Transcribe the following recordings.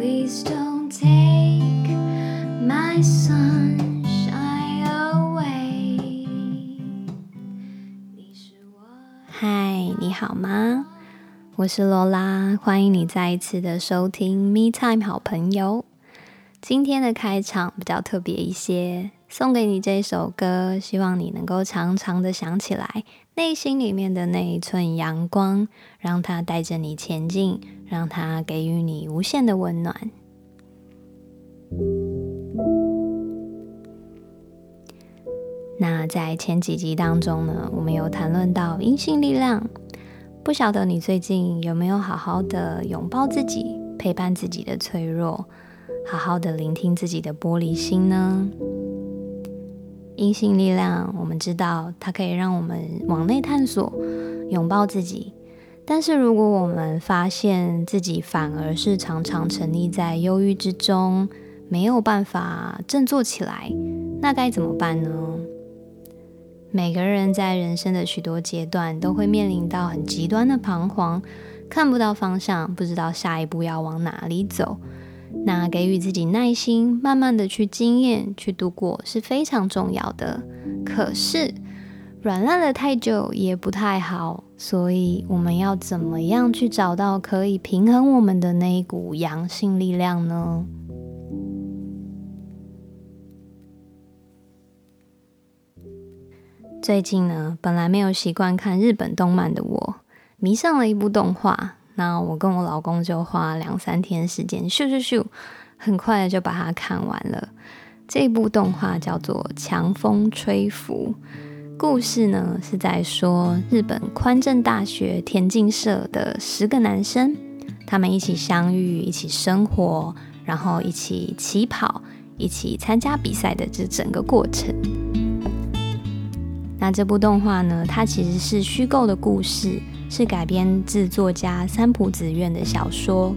please don't take my sunshine away. 你是我。嗨你好吗？我是罗拉欢迎你再一次的收听 me time 好朋友。今天的开场比较特别一些送给你这首歌希望你能够常常的想起来内心里面的那一寸阳光让它带着你前进让它给予你无限的温暖。那在前几集当中呢，我们有谈论到阴性力量，不晓得你最近有没有好好的拥抱自己，陪伴自己的脆弱，好好的聆听自己的玻璃心呢？阴性力量，我们知道它可以让我们往内探索，拥抱自己。但是如果我们发现自己反而是常常沉溺在忧郁之中，没有办法振作起来，那该怎么办呢？每个人在人生的许多阶段都会面临到很极端的彷徨，看不到方向，不知道下一步要往哪里走。那给予自己耐心，慢慢的去经验、去度过是非常重要的。可是软烂了太久也不太好，所以我们要怎么样去找到可以平衡我们的那一股阳性力量呢？最近呢，本来没有习惯看日本动漫的我，迷上了一部动画。那我跟我老公就花两三天时间，咻咻咻，很快的就把它看完了。这部动画叫做《强风吹拂》，故事呢是在说日本宽正大学田径社的十个男生，他们一起相遇，一起生活，然后一起起跑，一起参加比赛的这整个过程。那这部动画呢，它其实是虚构的故事，是改编自作家三浦紫苑的小说。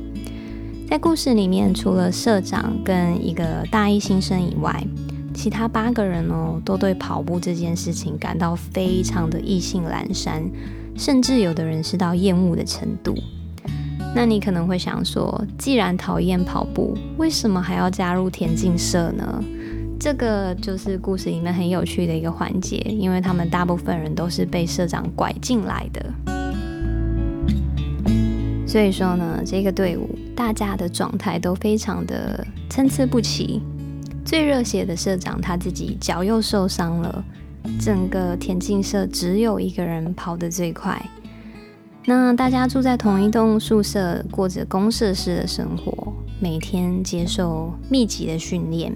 在故事里面，除了社长跟一个大一新生以外，其他八个人哦，都对跑步这件事情感到非常的意兴阑珊，甚至有的人是到厌恶的程度。那你可能会想说，既然讨厌跑步，为什么还要加入田径社呢？这个就是故事里面很有趣的一个环节，因为他们大部分人都是被社长拐进来的，所以说呢，这个队伍大家的状态都非常的参差不齐。最热血的社长他自己脚又受伤了，整个田径社只有一个人跑得最快。那大家住在同一栋宿舍，过着公社式的生活，每天接受密集的训练。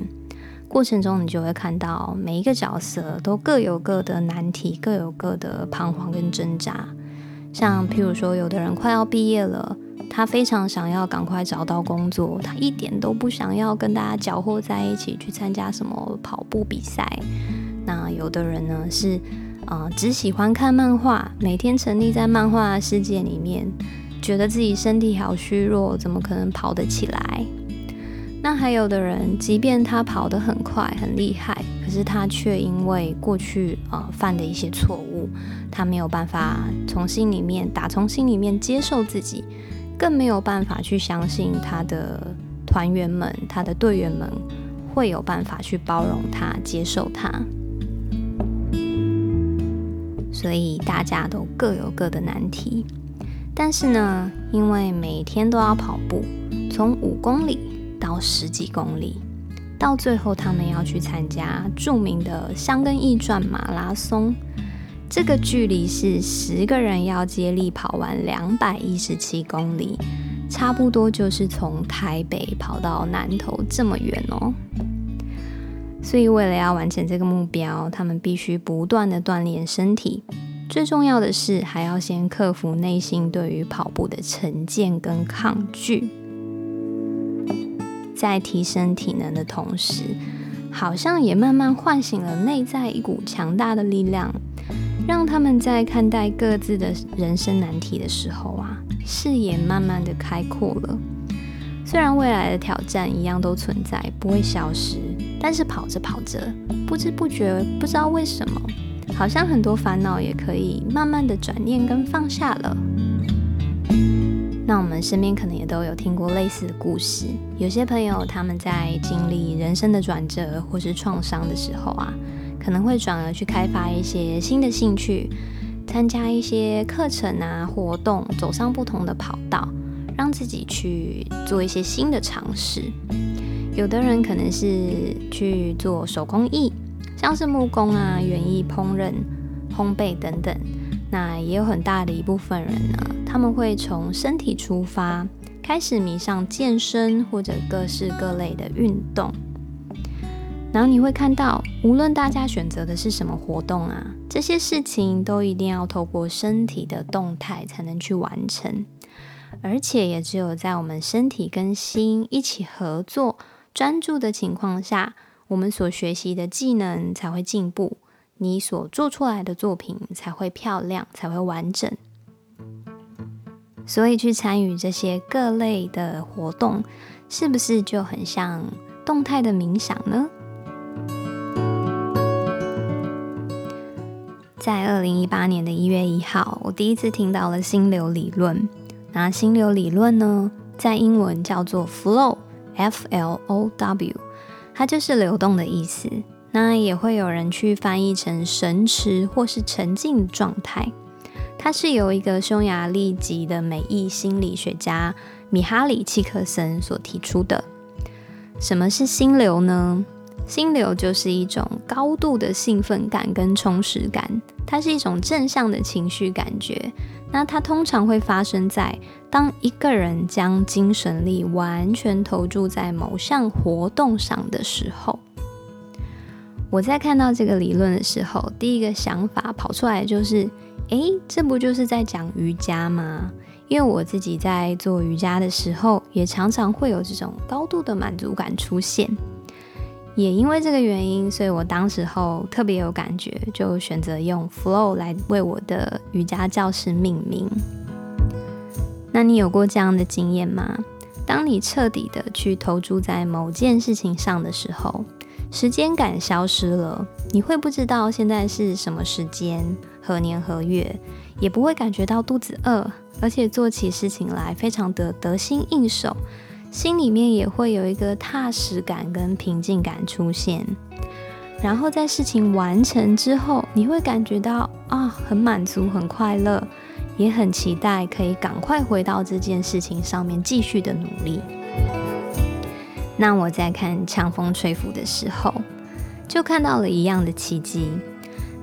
过程中，你就会看到每一个角色都各有各的难题，各有各的彷徨跟挣扎。像譬如说，有的人快要毕业了，他非常想要赶快找到工作，他一点都不想要跟大家搅和在一起去参加什么跑步比赛。那有的人呢是啊、只喜欢看漫画，每天沉溺在漫画世界里面，觉得自己身体好虚弱，怎么可能跑得起来？那还有的人，即便他跑得很快很厉害，可是他却因为过去啊、呃、犯的一些错误，他没有办法从心里面打从心里面接受自己，更没有办法去相信他的团员们、他的队员们会有办法去包容他、接受他。所以大家都各有各的难题，但是呢，因为每天都要跑步，从五公里。到十几公里，到最后他们要去参加著名的香根驿传马拉松。这个距离是十个人要接力跑完两百一十七公里，差不多就是从台北跑到南投这么远哦。所以为了要完成这个目标，他们必须不断的锻炼身体。最重要的是，还要先克服内心对于跑步的成见跟抗拒。在提升体能的同时，好像也慢慢唤醒了内在一股强大的力量，让他们在看待各自的人生难题的时候啊，视野慢慢的开阔了。虽然未来的挑战一样都存在，不会消失，但是跑着跑着，不知不觉，不知道为什么，好像很多烦恼也可以慢慢的转念跟放下了。那我们身边可能也都有听过类似的故事。有些朋友他们在经历人生的转折或是创伤的时候啊，可能会转而去开发一些新的兴趣，参加一些课程啊、活动，走上不同的跑道，让自己去做一些新的尝试。有的人可能是去做手工艺，像是木工啊、园艺、烹饪、烘焙等等。那也有很大的一部分人呢，他们会从身体出发，开始迷上健身或者各式各类的运动。然后你会看到，无论大家选择的是什么活动啊，这些事情都一定要透过身体的动态才能去完成，而且也只有在我们身体跟心一起合作、专注的情况下，我们所学习的技能才会进步。你所做出来的作品才会漂亮，才会完整。所以去参与这些各类的活动，是不是就很像动态的冥想呢？在二零一八年的一月一号，我第一次听到了心流理论。那心流理论呢，在英文叫做 flow，F-L-O-W，它就是流动的意思。那也会有人去翻译成神驰或是沉浸状态。它是由一个匈牙利籍的美裔心理学家米哈里契克森所提出的。什么是心流呢？心流就是一种高度的兴奋感跟充实感，它是一种正向的情绪感觉。那它通常会发生在当一个人将精神力完全投注在某项活动上的时候。我在看到这个理论的时候，第一个想法跑出来就是：诶，这不就是在讲瑜伽吗？因为我自己在做瑜伽的时候，也常常会有这种高度的满足感出现。也因为这个原因，所以我当时候特别有感觉，就选择用 Flow 来为我的瑜伽教室命名。那你有过这样的经验吗？当你彻底的去投注在某件事情上的时候，时间感消失了，你会不知道现在是什么时间、何年何月，也不会感觉到肚子饿，而且做起事情来非常的得心应手，心里面也会有一个踏实感跟平静感出现。然后在事情完成之后，你会感觉到啊，很满足、很快乐，也很期待可以赶快回到这件事情上面继续的努力。那我在看《强风吹拂》的时候，就看到了一样的奇迹。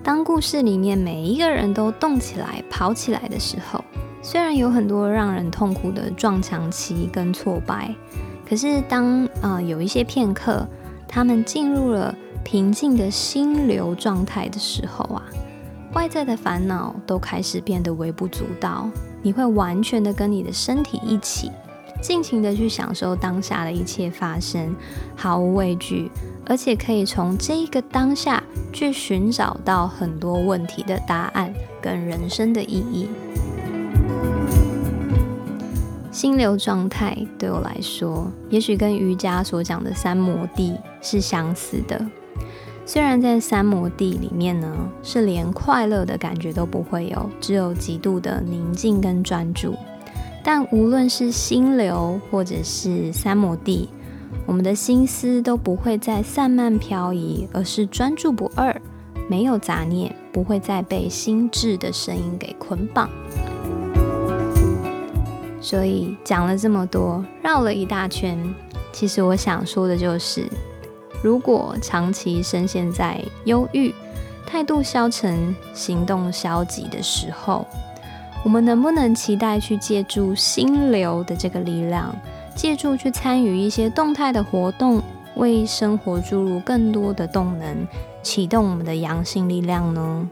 当故事里面每一个人都动起来、跑起来的时候，虽然有很多让人痛苦的撞墙期跟挫败，可是当呃有一些片刻，他们进入了平静的心流状态的时候啊，外在的烦恼都开始变得微不足道，你会完全的跟你的身体一起。尽情的去享受当下的一切发生，毫无畏惧，而且可以从这一个当下去寻找到很多问题的答案跟人生的意义。心流状态对我来说，也许跟瑜伽所讲的三摩地是相似的。虽然在三摩地里面呢，是连快乐的感觉都不会有，只有极度的宁静跟专注。但无论是心流或者是三摩地，我们的心思都不会再散漫漂移，而是专注不二，没有杂念，不会再被心智的声音给捆绑。所以讲了这么多，绕了一大圈，其实我想说的就是，如果长期深陷在忧郁、态度消沉、行动消极的时候，我们能不能期待去借助心流的这个力量，借助去参与一些动态的活动，为生活注入更多的动能，启动我们的阳性力量呢？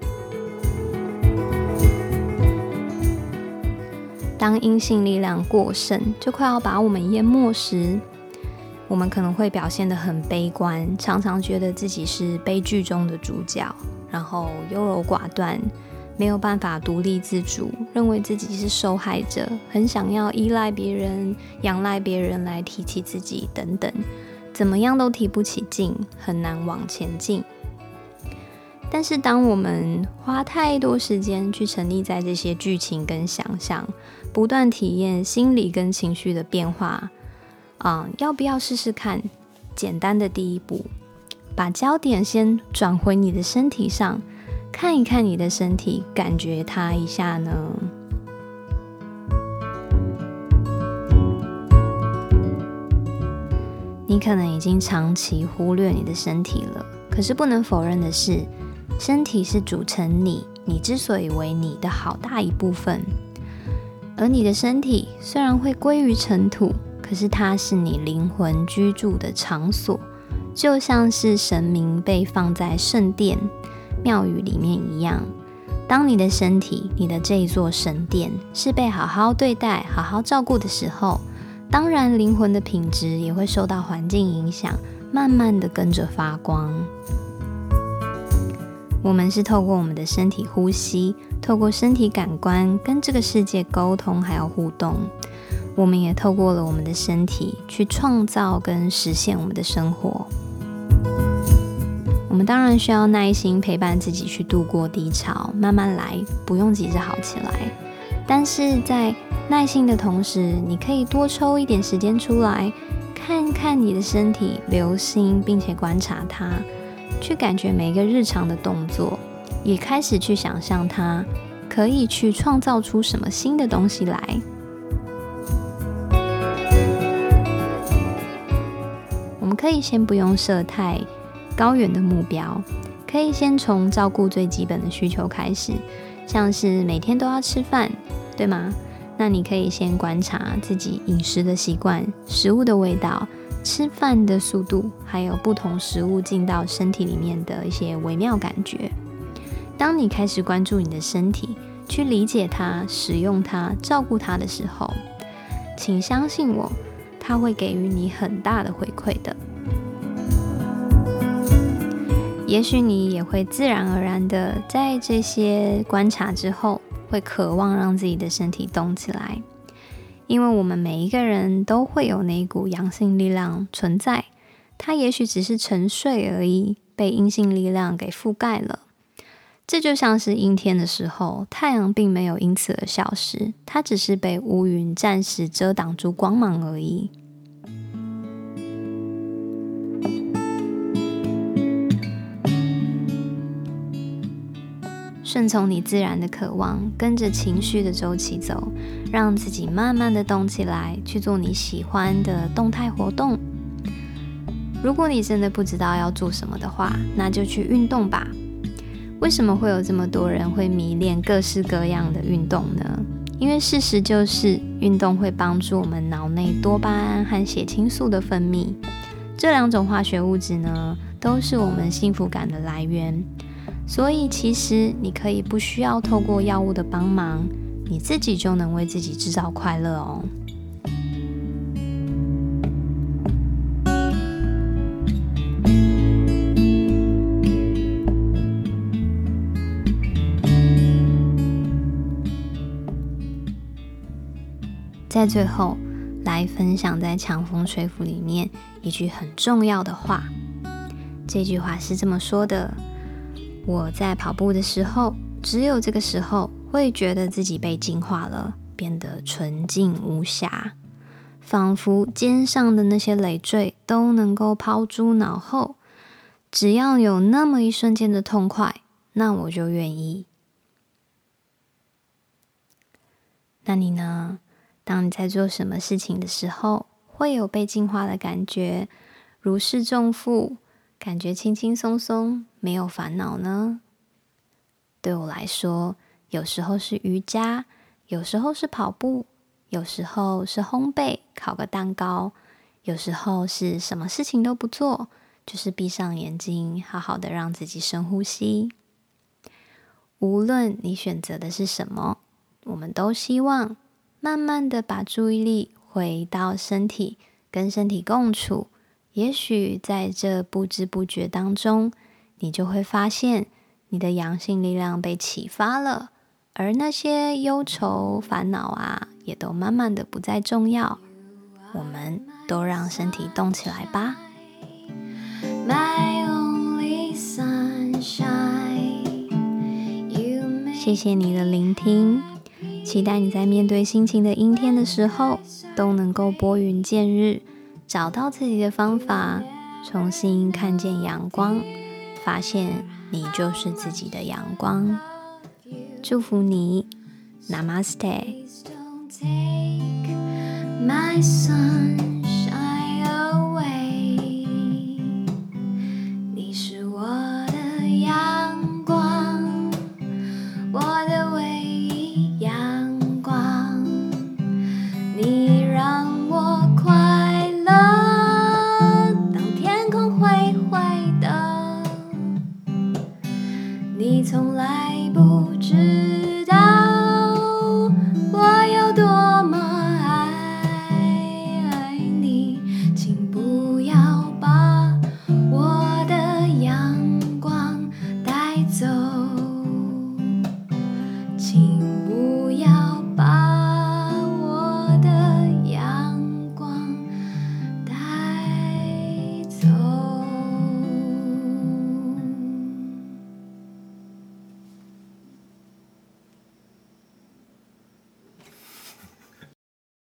当阴性力量过剩，就快要把我们淹没时，我们可能会表现得很悲观，常常觉得自己是悲剧中的主角，然后优柔寡断。没有办法独立自主，认为自己是受害者，很想要依赖别人、仰赖别人来提起自己等等，怎么样都提不起劲，很难往前进。但是当我们花太多时间去沉溺在这些剧情跟想象，不断体验心理跟情绪的变化，啊、要不要试试看简单的第一步，把焦点先转回你的身体上，看一看你的身体，感觉它一下呢？你可能已经长期忽略你的身体了，可是不能否认的是，身体是组成你，你之所以为你的好大一部分。而你的身体虽然会归于尘土，可是它是你灵魂居住的场所，就像是神明被放在圣殿、庙宇里面一样。当你的身体，你的这一座神殿是被好好对待、好好照顾的时候。当然，灵魂的品质也会受到环境影响，慢慢的跟着发光。我们是透过我们的身体呼吸，透过身体感官跟这个世界沟通，还有互动。我们也透过了我们的身体去创造跟实现我们的生活。我们当然需要耐心陪伴自己去度过低潮，慢慢来，不用急着好起来。但是在耐心的同时，你可以多抽一点时间出来，看看你的身体，留心并且观察它，去感觉每一个日常的动作，也开始去想象它可以去创造出什么新的东西来。我们可以先不用设太高远的目标，可以先从照顾最基本的需求开始，像是每天都要吃饭，对吗？那你可以先观察自己饮食的习惯、食物的味道、吃饭的速度，还有不同食物进到身体里面的一些微妙感觉。当你开始关注你的身体，去理解它、使用它、照顾它的时候，请相信我，它会给予你很大的回馈的。也许你也会自然而然的在这些观察之后。会渴望让自己的身体动起来，因为我们每一个人都会有那一股阳性力量存在，它也许只是沉睡而已，被阴性力量给覆盖了。这就像是阴天的时候，太阳并没有因此而消失，它只是被乌云暂时遮挡住光芒而已。顺从你自然的渴望，跟着情绪的周期走，让自己慢慢的动起来，去做你喜欢的动态活动。如果你真的不知道要做什么的话，那就去运动吧。为什么会有这么多人会迷恋各式各样的运动呢？因为事实就是，运动会帮助我们脑内多巴胺和血清素的分泌，这两种化学物质呢，都是我们幸福感的来源。所以，其实你可以不需要透过药物的帮忙，你自己就能为自己制造快乐哦。在最后，来分享在《强风吹拂》里面一句很重要的话。这句话是这么说的。我在跑步的时候，只有这个时候会觉得自己被净化了，变得纯净无瑕，仿佛肩上的那些累赘都能够抛诸脑后。只要有那么一瞬间的痛快，那我就愿意。那你呢？当你在做什么事情的时候，会有被净化的感觉，如释重负？感觉轻轻松松，没有烦恼呢。对我来说，有时候是瑜伽，有时候是跑步，有时候是烘焙，烤个蛋糕，有时候是什么事情都不做，就是闭上眼睛，好好的让自己深呼吸。无论你选择的是什么，我们都希望慢慢的把注意力回到身体，跟身体共处。也许在这不知不觉当中，你就会发现你的阳性力量被启发了，而那些忧愁烦恼啊，也都慢慢的不再重要。我们都让身体动起来吧。My only sunshine 谢谢你的聆听，期待你在面对心情的阴天的时候，都能够拨云见日，找到自己的方法，重新看见阳光，发现你就是自己的阳光。祝福你，Namaste。